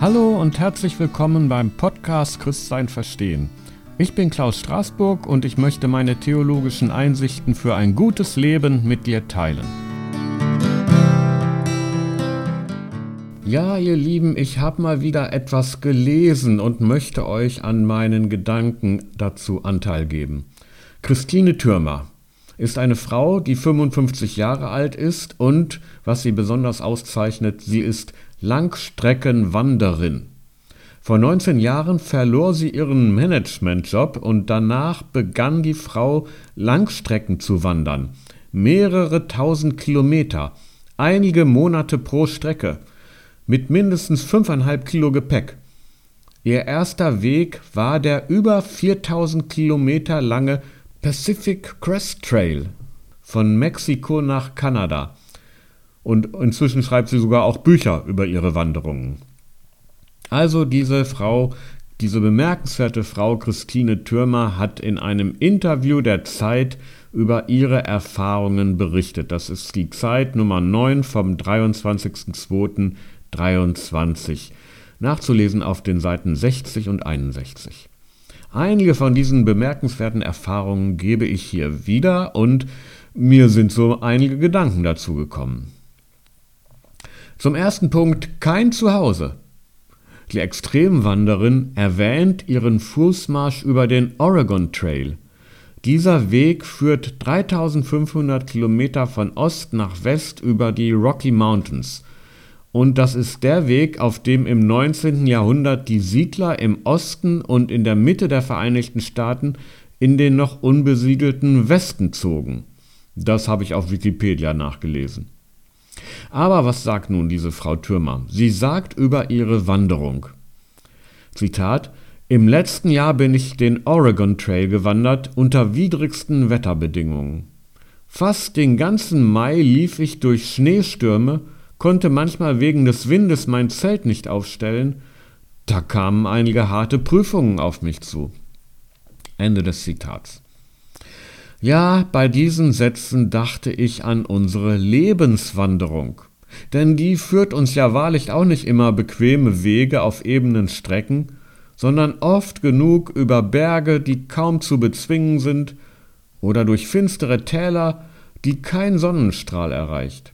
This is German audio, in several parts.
Hallo und herzlich willkommen beim Podcast Christsein verstehen. Ich bin Klaus Straßburg und ich möchte meine theologischen Einsichten für ein gutes Leben mit dir teilen. Ja, ihr Lieben, ich habe mal wieder etwas gelesen und möchte euch an meinen Gedanken dazu Anteil geben. Christine Türmer ist eine Frau, die 55 Jahre alt ist und, was sie besonders auszeichnet, sie ist Langstreckenwanderin. Vor 19 Jahren verlor sie ihren Managementjob und danach begann die Frau Langstrecken zu wandern. Mehrere tausend Kilometer, einige Monate pro Strecke, mit mindestens fünfeinhalb Kilo Gepäck. Ihr erster Weg war der über 4000 Kilometer lange Pacific Crest Trail von Mexiko nach Kanada. Und inzwischen schreibt sie sogar auch Bücher über ihre Wanderungen. Also diese Frau, diese bemerkenswerte Frau Christine Türmer hat in einem Interview der Zeit über ihre Erfahrungen berichtet. Das ist die Zeit Nummer 9 vom 23.02.23. Nachzulesen auf den Seiten 60 und 61. Einige von diesen bemerkenswerten Erfahrungen gebe ich hier wieder und mir sind so einige Gedanken dazu gekommen. Zum ersten Punkt kein Zuhause. Die Extremwanderin erwähnt ihren Fußmarsch über den Oregon Trail. Dieser Weg führt 3500 Kilometer von Ost nach West über die Rocky Mountains und das ist der Weg, auf dem im 19. Jahrhundert die Siedler im Osten und in der Mitte der Vereinigten Staaten in den noch unbesiedelten Westen zogen. Das habe ich auf Wikipedia nachgelesen. Aber was sagt nun diese Frau Türmer? Sie sagt über ihre Wanderung. Zitat Im letzten Jahr bin ich den Oregon Trail gewandert unter widrigsten Wetterbedingungen. Fast den ganzen Mai lief ich durch Schneestürme konnte manchmal wegen des Windes mein Zelt nicht aufstellen, da kamen einige harte Prüfungen auf mich zu. Ende des Zitats. Ja, bei diesen Sätzen dachte ich an unsere Lebenswanderung. Denn die führt uns ja wahrlich auch nicht immer bequeme Wege auf ebenen Strecken, sondern oft genug über Berge, die kaum zu bezwingen sind, oder durch finstere Täler, die kein Sonnenstrahl erreicht.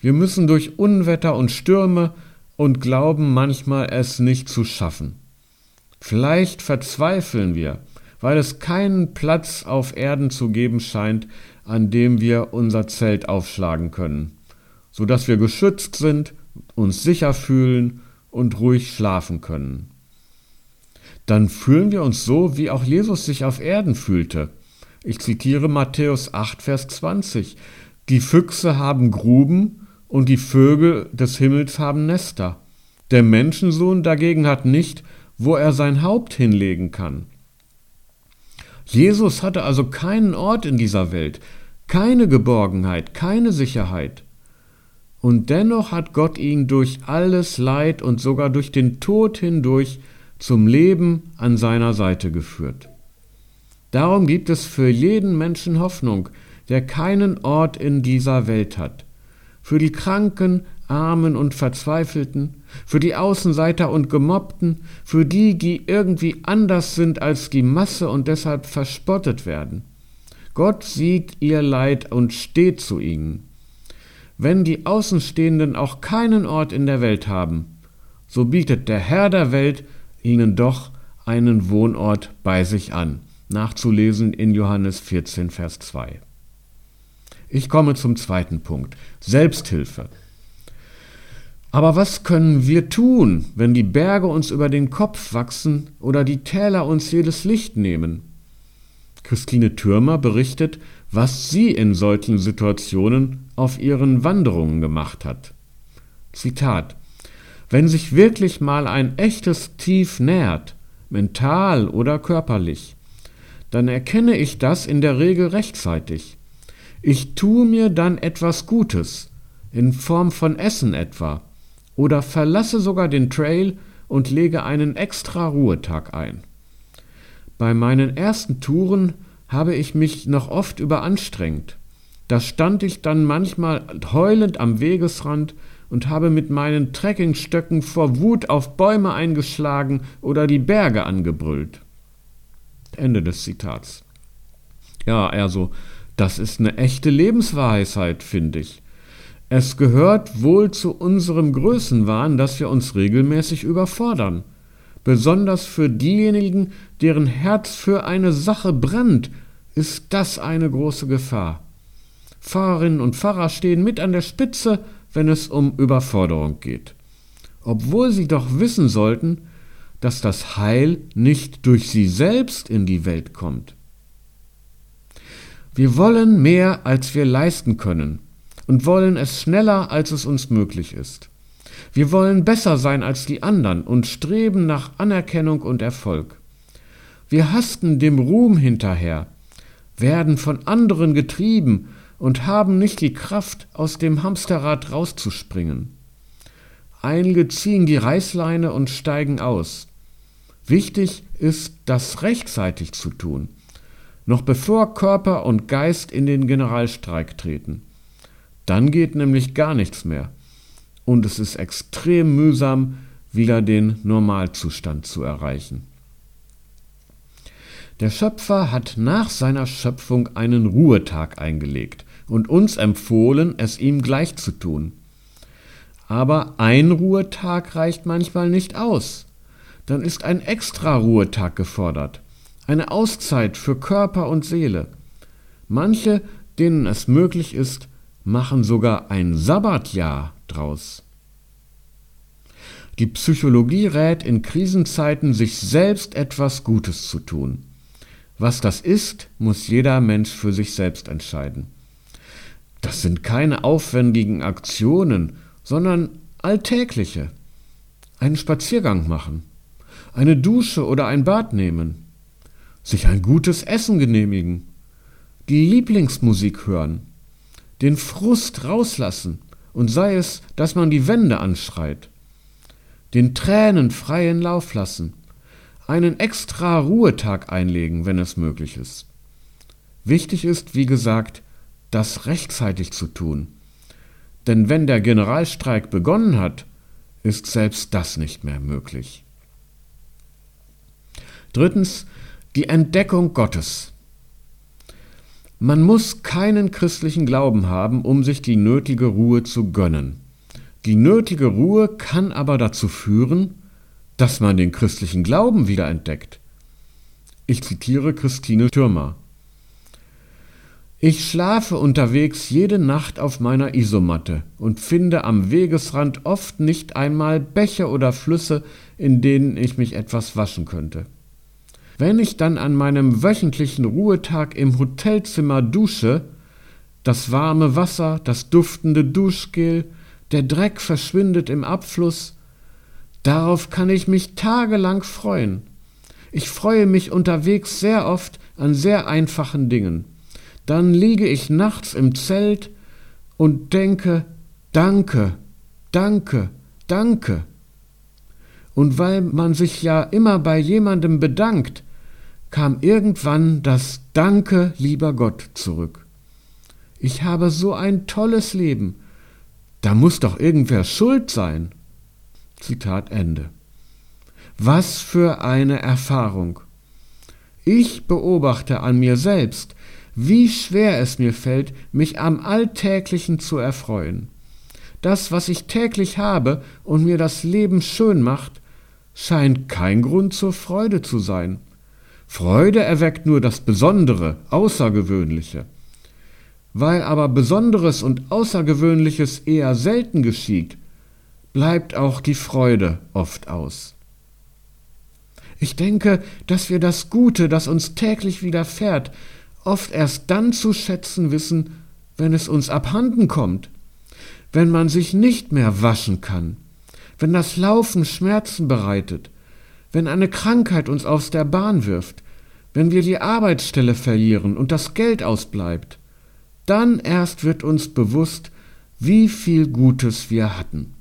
Wir müssen durch Unwetter und Stürme und glauben manchmal es nicht zu schaffen. Vielleicht verzweifeln wir, weil es keinen Platz auf Erden zu geben scheint, an dem wir unser Zelt aufschlagen können, so dass wir geschützt sind, uns sicher fühlen und ruhig schlafen können. Dann fühlen wir uns so, wie auch Jesus sich auf Erden fühlte. Ich zitiere Matthäus 8, Vers 20. Die Füchse haben Gruben und die Vögel des Himmels haben Nester. Der Menschensohn dagegen hat nicht, wo er sein Haupt hinlegen kann. Jesus hatte also keinen Ort in dieser Welt, keine Geborgenheit, keine Sicherheit. Und dennoch hat Gott ihn durch alles Leid und sogar durch den Tod hindurch zum Leben an seiner Seite geführt. Darum gibt es für jeden Menschen Hoffnung, der keinen Ort in dieser Welt hat für die Kranken, Armen und Verzweifelten, für die Außenseiter und Gemobbten, für die, die irgendwie anders sind als die Masse und deshalb verspottet werden. Gott sieht ihr Leid und steht zu ihnen. Wenn die Außenstehenden auch keinen Ort in der Welt haben, so bietet der Herr der Welt ihnen doch einen Wohnort bei sich an. Nachzulesen in Johannes 14, Vers 2. Ich komme zum zweiten Punkt. Selbsthilfe. Aber was können wir tun, wenn die Berge uns über den Kopf wachsen oder die Täler uns jedes Licht nehmen? Christine Türmer berichtet, was sie in solchen Situationen auf ihren Wanderungen gemacht hat. Zitat Wenn sich wirklich mal ein echtes Tief nähert, mental oder körperlich, dann erkenne ich das in der Regel rechtzeitig. Ich tue mir dann etwas Gutes, in Form von Essen etwa, oder verlasse sogar den Trail und lege einen extra Ruhetag ein. Bei meinen ersten Touren habe ich mich noch oft überanstrengt. Da stand ich dann manchmal heulend am Wegesrand und habe mit meinen Trekkingstöcken vor Wut auf Bäume eingeschlagen oder die Berge angebrüllt. Ende des Zitats. Ja, also, das ist eine echte Lebensweisheit, finde ich. Es gehört wohl zu unserem Größenwahn, dass wir uns regelmäßig überfordern. Besonders für diejenigen, deren Herz für eine Sache brennt, ist das eine große Gefahr. Pfarrerinnen und Pfarrer stehen mit an der Spitze, wenn es um Überforderung geht. Obwohl sie doch wissen sollten, dass das Heil nicht durch sie selbst in die Welt kommt. Wir wollen mehr, als wir leisten können und wollen es schneller, als es uns möglich ist. Wir wollen besser sein als die anderen und streben nach Anerkennung und Erfolg. Wir hasten dem Ruhm hinterher, werden von anderen getrieben und haben nicht die Kraft, aus dem Hamsterrad rauszuspringen. Einige ziehen die Reißleine und steigen aus. Wichtig ist, das rechtzeitig zu tun, noch bevor Körper und Geist in den Generalstreik treten. Dann geht nämlich gar nichts mehr. Und es ist extrem mühsam, wieder den Normalzustand zu erreichen. Der Schöpfer hat nach seiner Schöpfung einen Ruhetag eingelegt und uns empfohlen, es ihm gleich zu tun. Aber ein Ruhetag reicht manchmal nicht aus. Dann ist ein extra Ruhetag gefordert, eine Auszeit für Körper und Seele. Manche, denen es möglich ist, machen sogar ein Sabbatjahr draus. Die Psychologie rät in Krisenzeiten, sich selbst etwas Gutes zu tun. Was das ist, muss jeder Mensch für sich selbst entscheiden. Das sind keine aufwendigen Aktionen, sondern alltägliche. Einen Spaziergang machen, eine Dusche oder ein Bad nehmen, sich ein gutes Essen genehmigen, die Lieblingsmusik hören, den Frust rauslassen und sei es, dass man die Wände anschreit, den Tränen freien Lauf lassen, einen extra Ruhetag einlegen, wenn es möglich ist. Wichtig ist, wie gesagt, das rechtzeitig zu tun. Denn wenn der Generalstreik begonnen hat, ist selbst das nicht mehr möglich. Drittens, die Entdeckung Gottes. Man muss keinen christlichen Glauben haben, um sich die nötige Ruhe zu gönnen. Die nötige Ruhe kann aber dazu führen, dass man den christlichen Glauben wieder entdeckt. Ich zitiere Christine Thürmer. Ich schlafe unterwegs jede Nacht auf meiner Isomatte und finde am Wegesrand oft nicht einmal Bäche oder Flüsse, in denen ich mich etwas waschen könnte. Wenn ich dann an meinem wöchentlichen Ruhetag im Hotelzimmer dusche, das warme Wasser, das duftende Duschgel, der Dreck verschwindet im Abfluss, Darauf kann ich mich tagelang freuen. Ich freue mich unterwegs sehr oft an sehr einfachen Dingen. Dann liege ich nachts im Zelt und denke, danke, danke, danke. Und weil man sich ja immer bei jemandem bedankt, kam irgendwann das Danke, lieber Gott, zurück. Ich habe so ein tolles Leben. Da muss doch irgendwer schuld sein. Zitat Ende. Was für eine Erfahrung. Ich beobachte an mir selbst, wie schwer es mir fällt, mich am Alltäglichen zu erfreuen. Das, was ich täglich habe und mir das Leben schön macht, scheint kein Grund zur Freude zu sein. Freude erweckt nur das Besondere, Außergewöhnliche. Weil aber Besonderes und Außergewöhnliches eher selten geschieht, bleibt auch die Freude oft aus. Ich denke, dass wir das Gute, das uns täglich widerfährt, oft erst dann zu schätzen wissen, wenn es uns abhanden kommt, wenn man sich nicht mehr waschen kann, wenn das Laufen Schmerzen bereitet, wenn eine Krankheit uns aus der Bahn wirft, wenn wir die Arbeitsstelle verlieren und das Geld ausbleibt, dann erst wird uns bewusst, wie viel Gutes wir hatten.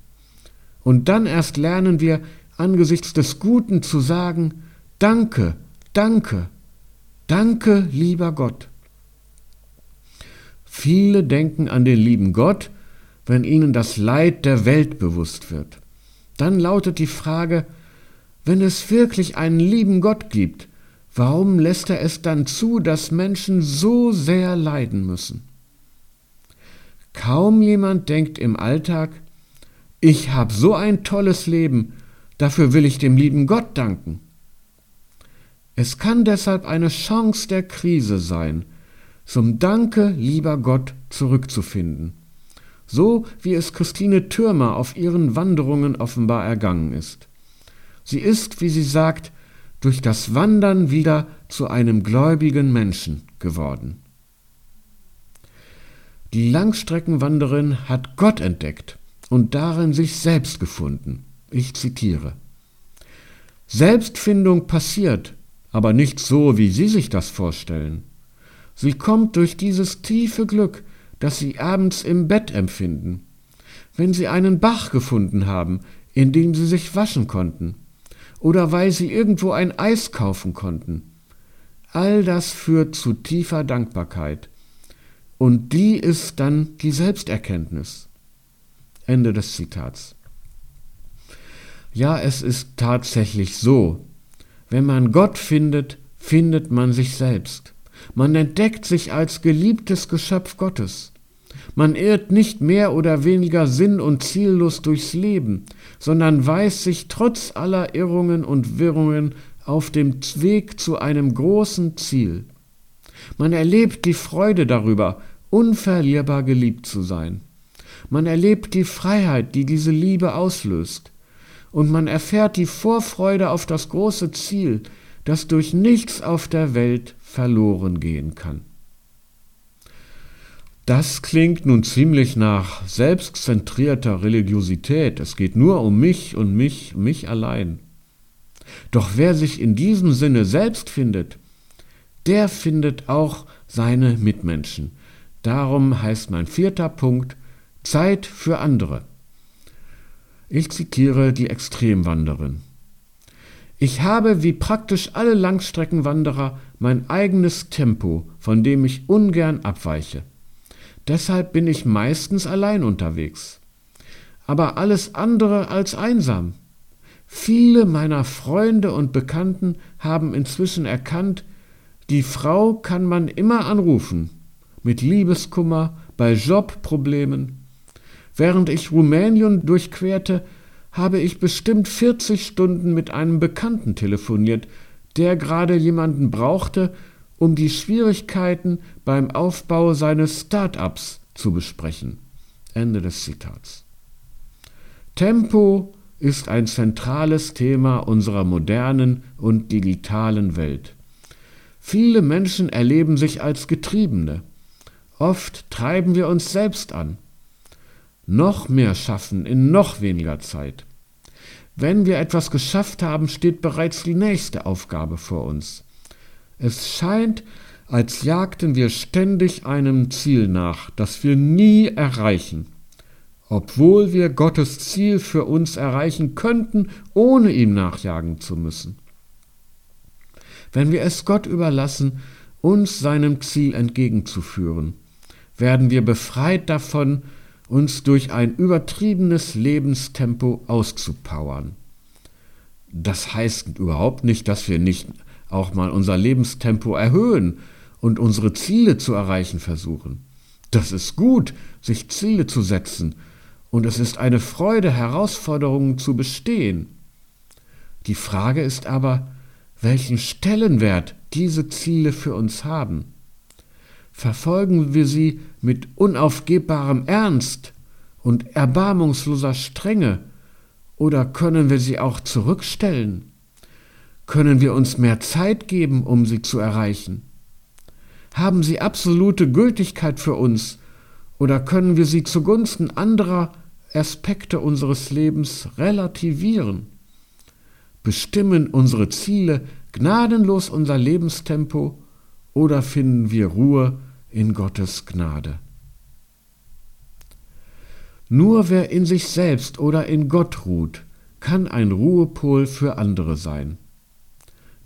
Und dann erst lernen wir angesichts des Guten zu sagen, Danke, danke, danke, lieber Gott. Viele denken an den lieben Gott, wenn ihnen das Leid der Welt bewusst wird. Dann lautet die Frage, wenn es wirklich einen lieben Gott gibt, warum lässt er es dann zu, dass Menschen so sehr leiden müssen? Kaum jemand denkt im Alltag, ich habe so ein tolles Leben, dafür will ich dem lieben Gott danken. Es kann deshalb eine Chance der Krise sein, zum Danke, lieber Gott, zurückzufinden, so wie es Christine Türmer auf ihren Wanderungen offenbar ergangen ist. Sie ist, wie sie sagt, durch das Wandern wieder zu einem gläubigen Menschen geworden. Die Langstreckenwanderin hat Gott entdeckt und darin sich selbst gefunden. Ich zitiere. Selbstfindung passiert, aber nicht so, wie Sie sich das vorstellen. Sie kommt durch dieses tiefe Glück, das Sie abends im Bett empfinden, wenn Sie einen Bach gefunden haben, in dem Sie sich waschen konnten, oder weil Sie irgendwo ein Eis kaufen konnten. All das führt zu tiefer Dankbarkeit, und die ist dann die Selbsterkenntnis. Ende des Zitats. Ja, es ist tatsächlich so. Wenn man Gott findet, findet man sich selbst. Man entdeckt sich als geliebtes Geschöpf Gottes. Man irrt nicht mehr oder weniger sinn- und ziellos durchs Leben, sondern weiß sich trotz aller Irrungen und Wirrungen auf dem Weg zu einem großen Ziel. Man erlebt die Freude darüber, unverlierbar geliebt zu sein. Man erlebt die Freiheit, die diese Liebe auslöst. Und man erfährt die Vorfreude auf das große Ziel, das durch nichts auf der Welt verloren gehen kann. Das klingt nun ziemlich nach selbstzentrierter Religiosität. Es geht nur um mich und mich, mich allein. Doch wer sich in diesem Sinne selbst findet, der findet auch seine Mitmenschen. Darum heißt mein vierter Punkt Zeit für andere. Ich zitiere die Extremwanderin. Ich habe wie praktisch alle Langstreckenwanderer mein eigenes Tempo, von dem ich ungern abweiche. Deshalb bin ich meistens allein unterwegs. Aber alles andere als einsam. Viele meiner Freunde und Bekannten haben inzwischen erkannt, die Frau kann man immer anrufen, mit Liebeskummer, bei Jobproblemen. Während ich Rumänien durchquerte, habe ich bestimmt 40 Stunden mit einem Bekannten telefoniert, der gerade jemanden brauchte, um die Schwierigkeiten beim Aufbau seines Start-ups zu besprechen. Ende des Zitats. Tempo ist ein zentrales Thema unserer modernen und digitalen Welt. Viele Menschen erleben sich als Getriebene. Oft treiben wir uns selbst an. Noch mehr schaffen in noch weniger Zeit. Wenn wir etwas geschafft haben, steht bereits die nächste Aufgabe vor uns. Es scheint, als jagten wir ständig einem Ziel nach, das wir nie erreichen, obwohl wir Gottes Ziel für uns erreichen könnten, ohne ihm nachjagen zu müssen. Wenn wir es Gott überlassen, uns seinem Ziel entgegenzuführen, werden wir befreit davon, uns durch ein übertriebenes Lebenstempo auszupowern. Das heißt überhaupt nicht, dass wir nicht auch mal unser Lebenstempo erhöhen und unsere Ziele zu erreichen versuchen. Das ist gut, sich Ziele zu setzen, und es ist eine Freude, Herausforderungen zu bestehen. Die Frage ist aber, welchen Stellenwert diese Ziele für uns haben. Verfolgen wir sie mit unaufgebbarem Ernst und erbarmungsloser Strenge, oder können wir sie auch zurückstellen? Können wir uns mehr Zeit geben, um sie zu erreichen? Haben sie absolute Gültigkeit für uns oder können wir sie zugunsten anderer Aspekte unseres Lebens relativieren? Bestimmen unsere Ziele gnadenlos unser Lebenstempo oder finden wir Ruhe in Gottes Gnade? Nur wer in sich selbst oder in Gott ruht, kann ein Ruhepol für andere sein.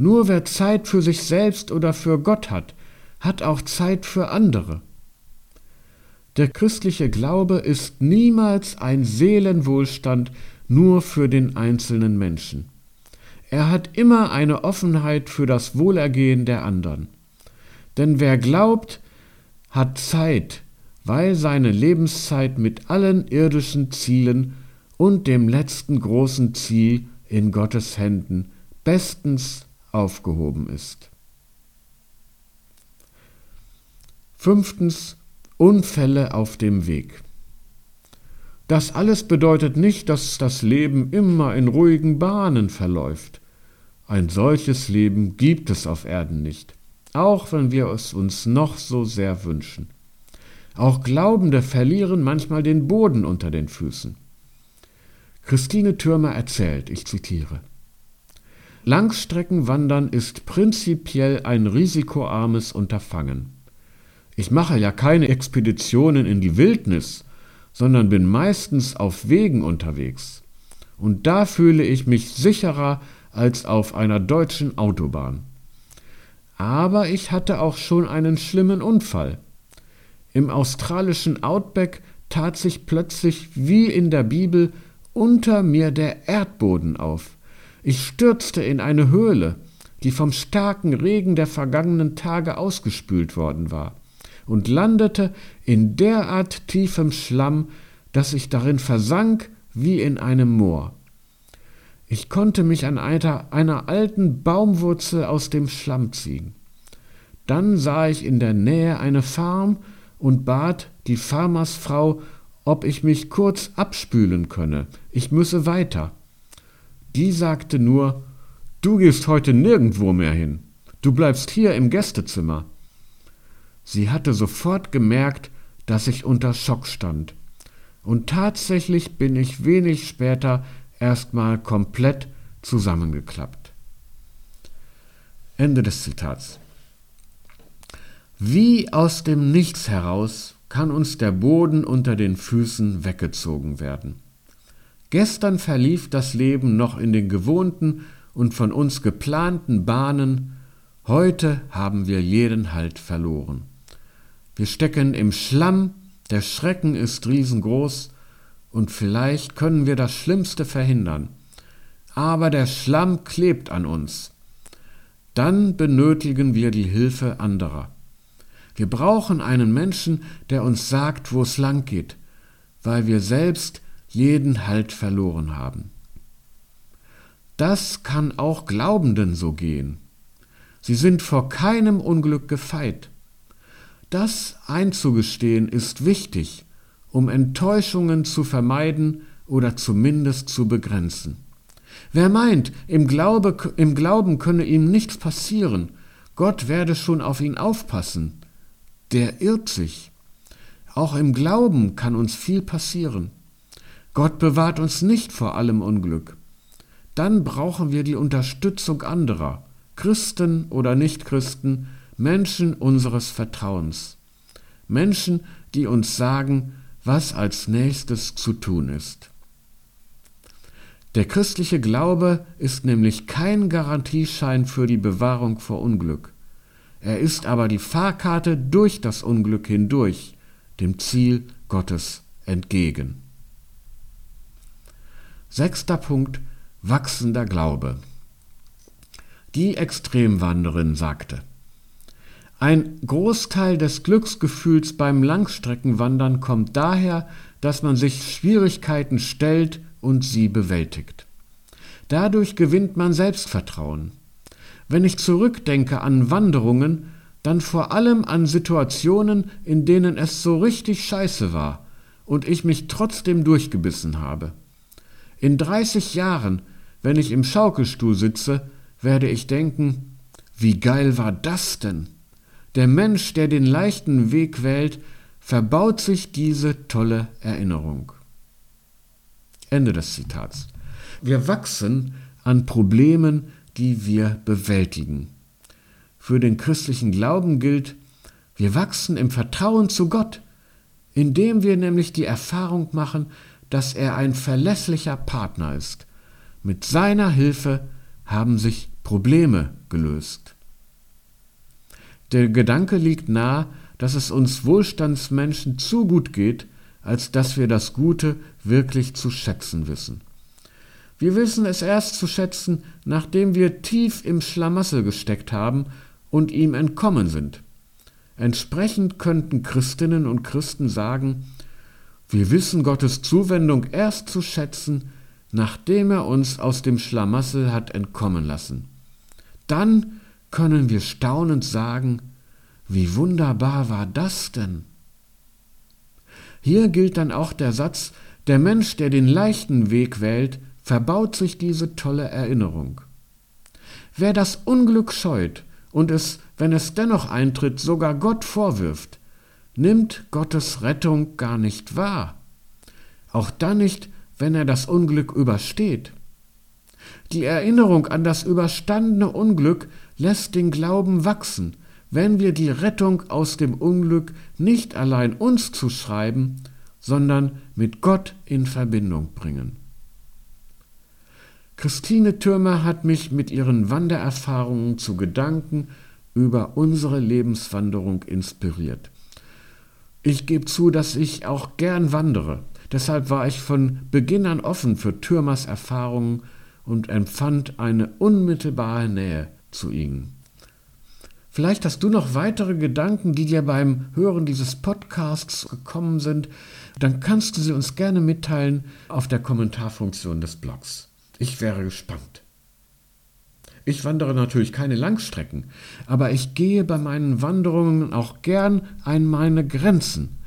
Nur wer Zeit für sich selbst oder für Gott hat, hat auch Zeit für andere. Der christliche Glaube ist niemals ein Seelenwohlstand nur für den einzelnen Menschen. Er hat immer eine Offenheit für das Wohlergehen der anderen. Denn wer glaubt, hat Zeit, weil seine Lebenszeit mit allen irdischen Zielen und dem letzten großen Ziel in Gottes Händen bestens aufgehoben ist. Fünftens Unfälle auf dem Weg. Das alles bedeutet nicht, dass das Leben immer in ruhigen Bahnen verläuft. Ein solches Leben gibt es auf Erden nicht, auch wenn wir es uns noch so sehr wünschen. Auch Glaubende verlieren manchmal den Boden unter den Füßen. Christine Türmer erzählt, ich zitiere, Langstreckenwandern ist prinzipiell ein risikoarmes Unterfangen. Ich mache ja keine Expeditionen in die Wildnis, sondern bin meistens auf Wegen unterwegs. Und da fühle ich mich sicherer als auf einer deutschen Autobahn. Aber ich hatte auch schon einen schlimmen Unfall. Im australischen Outback tat sich plötzlich wie in der Bibel unter mir der Erdboden auf. Ich stürzte in eine Höhle, die vom starken Regen der vergangenen Tage ausgespült worden war, und landete in derart tiefem Schlamm, dass ich darin versank wie in einem Moor. Ich konnte mich an einer, alten Baumwurzel aus dem Schlamm ziehen. Dann sah ich in der Nähe eine Farm und bat die Farmersfrau, ob ich mich kurz abspülen könne. Ich müsse weiter. Die sagte nur, du gehst heute nirgendwo mehr hin. Du bleibst hier im Gästezimmer. Sie hatte sofort gemerkt, dass ich unter Schock stand. Und tatsächlich bin ich wenig später erstmal komplett zusammengeklappt. Ende des Zitats. Wie aus dem Nichts heraus kann uns der Boden unter den Füßen weggezogen werden. Gestern verlief das Leben noch in den gewohnten und von uns geplanten Bahnen, heute haben wir jeden Halt verloren. Wir stecken im Schlamm, der Schrecken ist riesengroß, und vielleicht können wir das Schlimmste verhindern. Aber der Schlamm klebt an uns. Dann benötigen wir die Hilfe anderer. Wir brauchen einen Menschen, der uns sagt, wo es lang geht, weil wir selbst jeden Halt verloren haben. Das kann auch Glaubenden so gehen. Sie sind vor keinem Unglück gefeit. Das einzugestehen ist wichtig, um Enttäuschungen zu vermeiden oder zumindest zu begrenzen. Wer meint, im, Glaube, im Glauben könne ihm nichts passieren, Gott werde schon auf ihn aufpassen, der irrt sich. Auch im Glauben kann uns viel passieren. Gott bewahrt uns nicht vor allem Unglück. Dann brauchen wir die Unterstützung anderer, Christen oder Nichtchristen, Menschen unseres Vertrauens. Menschen, die uns sagen, was als nächstes zu tun ist. Der christliche Glaube ist nämlich kein Garantieschein für die Bewahrung vor Unglück. Er ist aber die Fahrkarte durch das Unglück hindurch, dem Ziel Gottes entgegen. Sechster Punkt wachsender Glaube. Die Extremwanderin sagte, ein Großteil des Glücksgefühls beim Langstreckenwandern kommt daher, dass man sich Schwierigkeiten stellt und sie bewältigt. Dadurch gewinnt man Selbstvertrauen. Wenn ich zurückdenke an Wanderungen, dann vor allem an Situationen, in denen es so richtig scheiße war und ich mich trotzdem durchgebissen habe. In 30 Jahren, wenn ich im Schaukelstuhl sitze, werde ich denken, wie geil war das denn? Der Mensch, der den leichten Weg wählt, verbaut sich diese tolle Erinnerung. Ende des Zitats. Wir wachsen an Problemen, die wir bewältigen. Für den christlichen Glauben gilt, wir wachsen im Vertrauen zu Gott, indem wir nämlich die Erfahrung machen, dass er ein verlässlicher Partner ist. Mit seiner Hilfe haben sich Probleme gelöst. Der Gedanke liegt nahe, dass es uns Wohlstandsmenschen zu gut geht, als dass wir das Gute wirklich zu schätzen wissen. Wir wissen es erst zu schätzen, nachdem wir tief im Schlamassel gesteckt haben und ihm entkommen sind. Entsprechend könnten Christinnen und Christen sagen, wir wissen Gottes Zuwendung erst zu schätzen, nachdem er uns aus dem Schlamassel hat entkommen lassen. Dann können wir staunend sagen, wie wunderbar war das denn? Hier gilt dann auch der Satz, der Mensch, der den leichten Weg wählt, verbaut sich diese tolle Erinnerung. Wer das Unglück scheut und es, wenn es dennoch eintritt, sogar Gott vorwirft, nimmt Gottes Rettung gar nicht wahr. Auch dann nicht, wenn er das Unglück übersteht. Die Erinnerung an das überstandene Unglück lässt den Glauben wachsen, wenn wir die Rettung aus dem Unglück nicht allein uns zuschreiben, sondern mit Gott in Verbindung bringen. Christine Türmer hat mich mit ihren Wandererfahrungen zu Gedanken über unsere Lebenswanderung inspiriert. Ich gebe zu, dass ich auch gern wandere. Deshalb war ich von Beginn an offen für Türmers Erfahrungen und empfand eine unmittelbare Nähe zu ihnen. Vielleicht hast du noch weitere Gedanken, die dir beim Hören dieses Podcasts gekommen sind. Dann kannst du sie uns gerne mitteilen auf der Kommentarfunktion des Blogs. Ich wäre gespannt. Ich wandere natürlich keine Langstrecken, aber ich gehe bei meinen Wanderungen auch gern an meine Grenzen.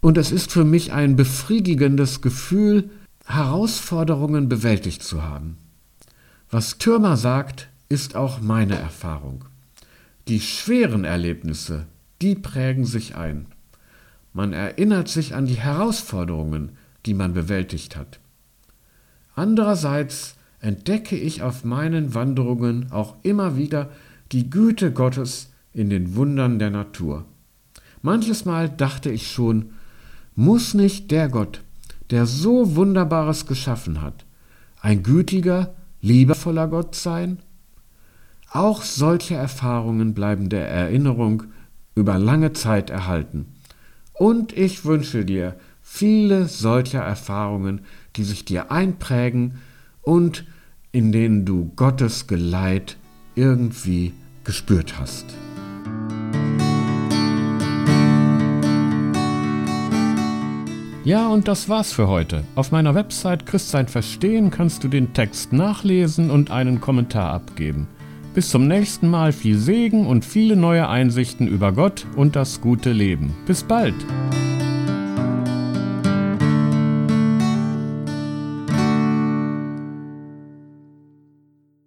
Und es ist für mich ein befriedigendes Gefühl, Herausforderungen bewältigt zu haben. Was Türmer sagt, ist auch meine Erfahrung. Die schweren Erlebnisse, die prägen sich ein. Man erinnert sich an die Herausforderungen, die man bewältigt hat. Andererseits entdecke ich auf meinen Wanderungen auch immer wieder die Güte Gottes in den Wundern der Natur. Manches Mal dachte ich schon, muss nicht der Gott, der so Wunderbares geschaffen hat, ein gütiger, liebevoller Gott sein? Auch solche Erfahrungen bleiben der Erinnerung über lange Zeit erhalten. Und ich wünsche dir viele solcher Erfahrungen, die sich dir einprägen und in denen du Gottes Geleit irgendwie gespürt hast. Ja, und das war's für heute. Auf meiner Website Christsein Verstehen kannst du den Text nachlesen und einen Kommentar abgeben. Bis zum nächsten Mal viel Segen und viele neue Einsichten über Gott und das gute Leben. Bis bald!